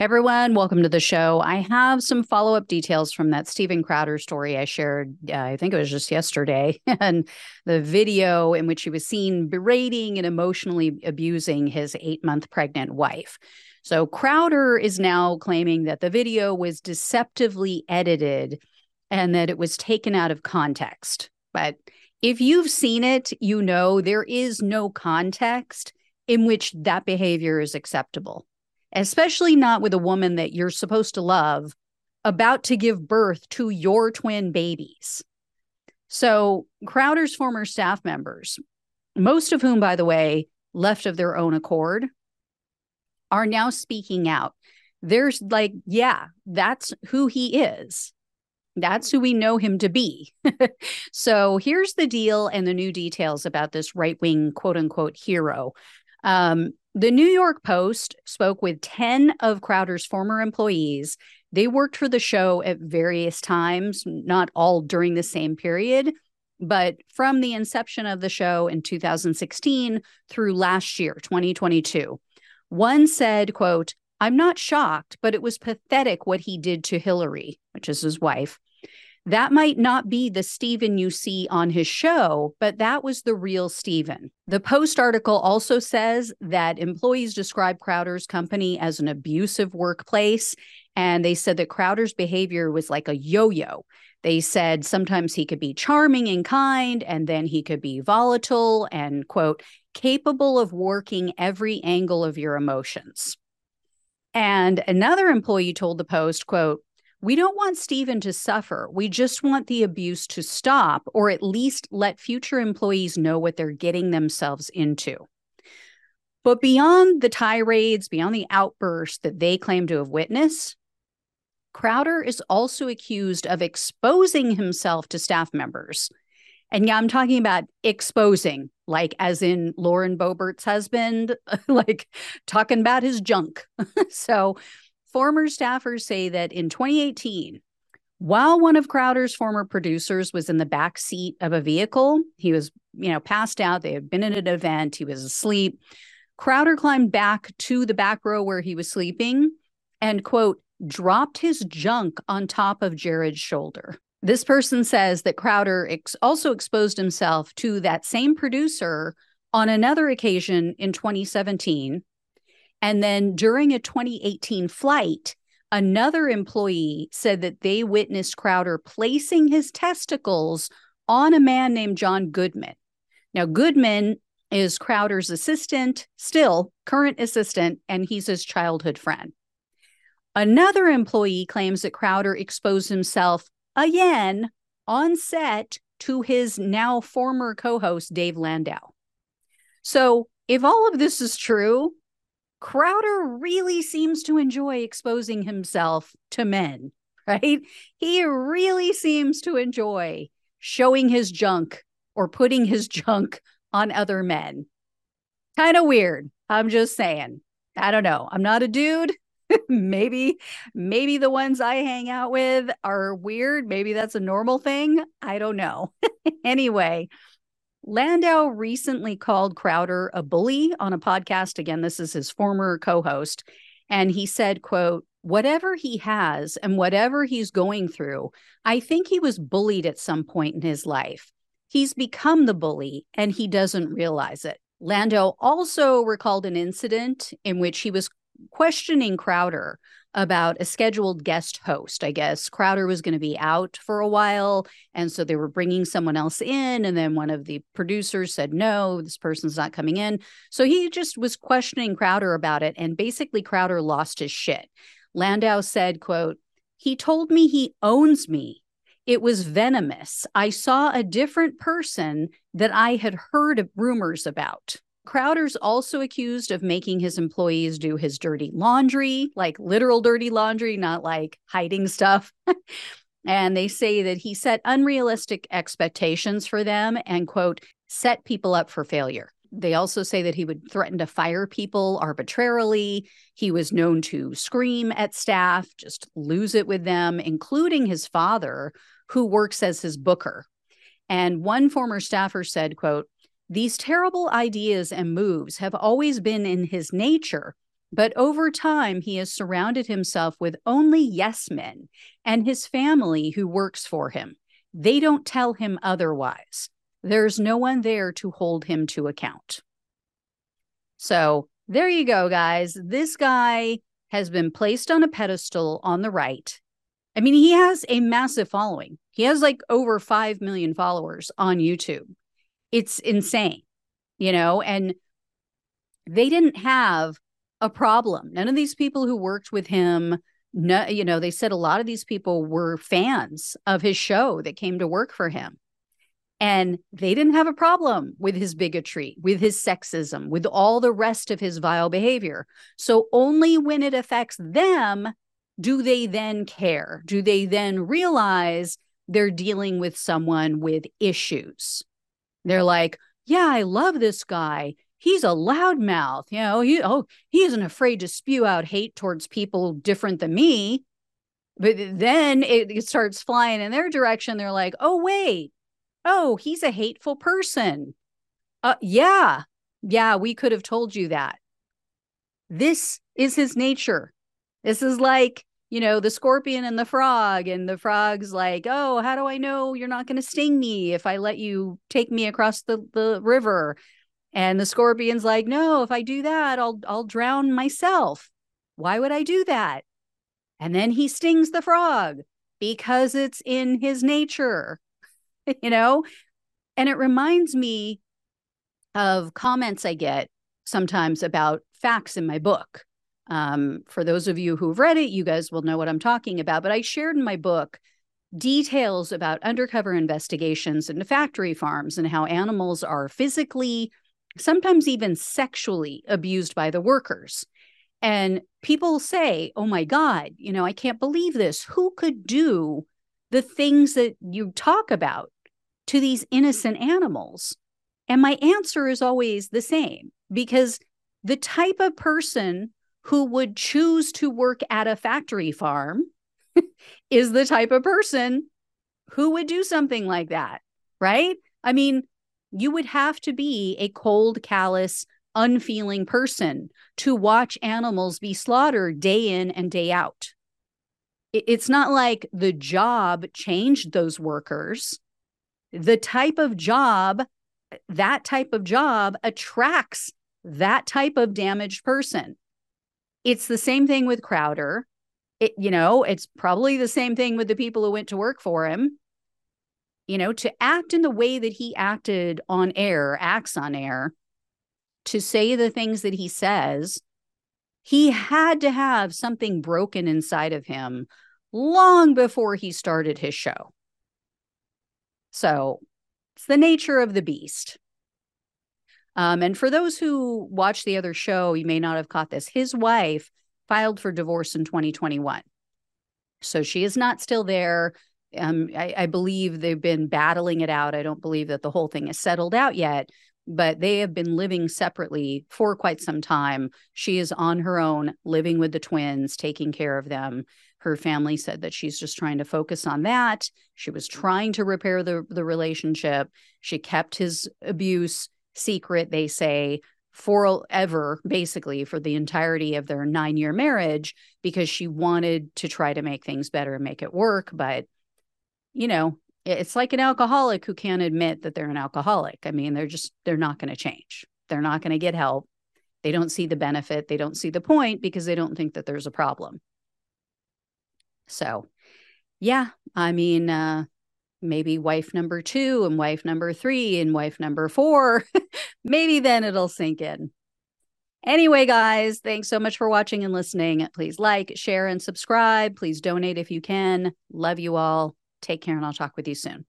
everyone, welcome to the show. I have some follow up details from that Steven Crowder story I shared. Uh, I think it was just yesterday, and the video in which he was seen berating and emotionally abusing his eight month pregnant wife. So Crowder is now claiming that the video was deceptively edited and that it was taken out of context. But if you've seen it, you know there is no context in which that behavior is acceptable especially not with a woman that you're supposed to love about to give birth to your twin babies. So, Crowder's former staff members, most of whom, by the way, left of their own accord, are now speaking out. There's like, yeah, that's who he is. That's who we know him to be. so here's the deal and the new details about this right wing quote unquote hero. Um, the New York Post spoke with 10 of Crowder's former employees. They worked for the show at various times, not all during the same period, but from the inception of the show in 2016 through last year, 2022. One said, quote, I'm not shocked, but it was pathetic what he did to Hillary, which is his wife. That might not be the Steven you see on his show, but that was the real Steven. The Post article also says that employees describe Crowder's company as an abusive workplace. And they said that Crowder's behavior was like a yo yo. They said sometimes he could be charming and kind, and then he could be volatile and, quote, capable of working every angle of your emotions. And another employee told the Post, quote, we don't want Steven to suffer. We just want the abuse to stop or at least let future employees know what they're getting themselves into. But beyond the tirades, beyond the outbursts that they claim to have witnessed, Crowder is also accused of exposing himself to staff members. And yeah, I'm talking about exposing, like as in Lauren Boebert's husband, like talking about his junk. so Former staffers say that in 2018, while one of Crowder's former producers was in the back seat of a vehicle, he was, you know, passed out. They had been at an event. He was asleep. Crowder climbed back to the back row where he was sleeping and, quote, dropped his junk on top of Jared's shoulder. This person says that Crowder ex- also exposed himself to that same producer on another occasion in 2017 and then during a 2018 flight, another employee said that they witnessed Crowder placing his testicles on a man named John Goodman. Now, Goodman is Crowder's assistant, still current assistant, and he's his childhood friend. Another employee claims that Crowder exposed himself again on set to his now former co host, Dave Landau. So, if all of this is true, Crowder really seems to enjoy exposing himself to men, right? He really seems to enjoy showing his junk or putting his junk on other men. Kind of weird. I'm just saying. I don't know. I'm not a dude. maybe maybe the ones I hang out with are weird. Maybe that's a normal thing. I don't know. anyway, Landau recently called Crowder a bully on a podcast. Again, this is his former co-host. And he said, quote, whatever he has and whatever he's going through, I think he was bullied at some point in his life. He's become the bully and he doesn't realize it. Landau also recalled an incident in which he was questioning Crowder about a scheduled guest host. I guess Crowder was going to be out for a while. And so they were bringing someone else in. And then one of the producers said, no, this person's not coming in. So he just was questioning Crowder about it. And basically, Crowder lost his shit. Landau said, quote, he told me he owns me. It was venomous. I saw a different person that I had heard of rumors about. Crowder's also accused of making his employees do his dirty laundry, like literal dirty laundry, not like hiding stuff. and they say that he set unrealistic expectations for them and, quote, set people up for failure. They also say that he would threaten to fire people arbitrarily. He was known to scream at staff, just lose it with them, including his father, who works as his booker. And one former staffer said, quote, these terrible ideas and moves have always been in his nature, But over time, he has surrounded himself with only yes men and his family who works for him. They don't tell him otherwise. There's no one there to hold him to account. So there you go, guys. This guy has been placed on a pedestal on the right. I mean, he has a massive following. He has like over 5 million followers on YouTube. It's insane, you know, and they didn't have a problem. None of these people who worked with him, no, you know, they said a lot of these people were fans of his show that came to work for him. And they didn't have a problem with his bigotry, with his sexism, with all the rest of his vile behavior. So only when it affects them do they then care? Do they then realize they're dealing with someone with issues? They're like, yeah, I love this guy he's a loudmouth. You know, he oh he isn't afraid to spew out hate towards people different than me. But then it, it starts flying in their direction. They're like, oh wait, oh he's a hateful person. Uh, yeah, yeah, we could have told you that. This is his nature. This is like you know, the scorpion and the frog, and the frog's like, Oh, how do I know you're not going to sting me if I let you take me across the, the river? And the scorpion's like, "No, if I do that, I'll I'll drown myself. Why would I do that?" And then he stings the frog because it's in his nature. you know? And it reminds me of comments I get sometimes about facts in my book. Um, for those of you who've read it, you guys will know what I'm talking about. But I shared in my book details about undercover investigations into factory farms and how animals are physically sometimes even sexually abused by the workers. And people say, oh my God, you know, I can't believe this. Who could do the things that you talk about to these innocent animals? And my answer is always the same because the type of person who would choose to work at a factory farm is the type of person who would do something like that, right? I mean, you would have to be a cold, callous, unfeeling person to watch animals be slaughtered day in and day out. It's not like the job changed those workers. The type of job, that type of job attracts that type of damaged person. It's the same thing with Crowder. It, you know, it's probably the same thing with the people who went to work for him you know, to act in the way that he acted on air, acts on air, to say the things that he says, he had to have something broken inside of him long before he started his show. So it's the nature of the beast. Um, and for those who watch the other show, you may not have caught this. His wife filed for divorce in 2021. So she is not still there. Um, I, I believe they've been battling it out. I don't believe that the whole thing is settled out yet, but they have been living separately for quite some time. She is on her own, living with the twins, taking care of them. Her family said that she's just trying to focus on that. She was trying to repair the, the relationship. She kept his abuse secret, they say, forever, basically, for the entirety of their nine year marriage, because she wanted to try to make things better and make it work. But you know, it's like an alcoholic who can't admit that they're an alcoholic. I mean, they're just, they're not going to change. They're not going to get help. They don't see the benefit. They don't see the point because they don't think that there's a problem. So, yeah, I mean, uh, maybe wife number two and wife number three and wife number four, maybe then it'll sink in. Anyway, guys, thanks so much for watching and listening. Please like, share, and subscribe. Please donate if you can. Love you all. Take care, and I'll talk with you soon.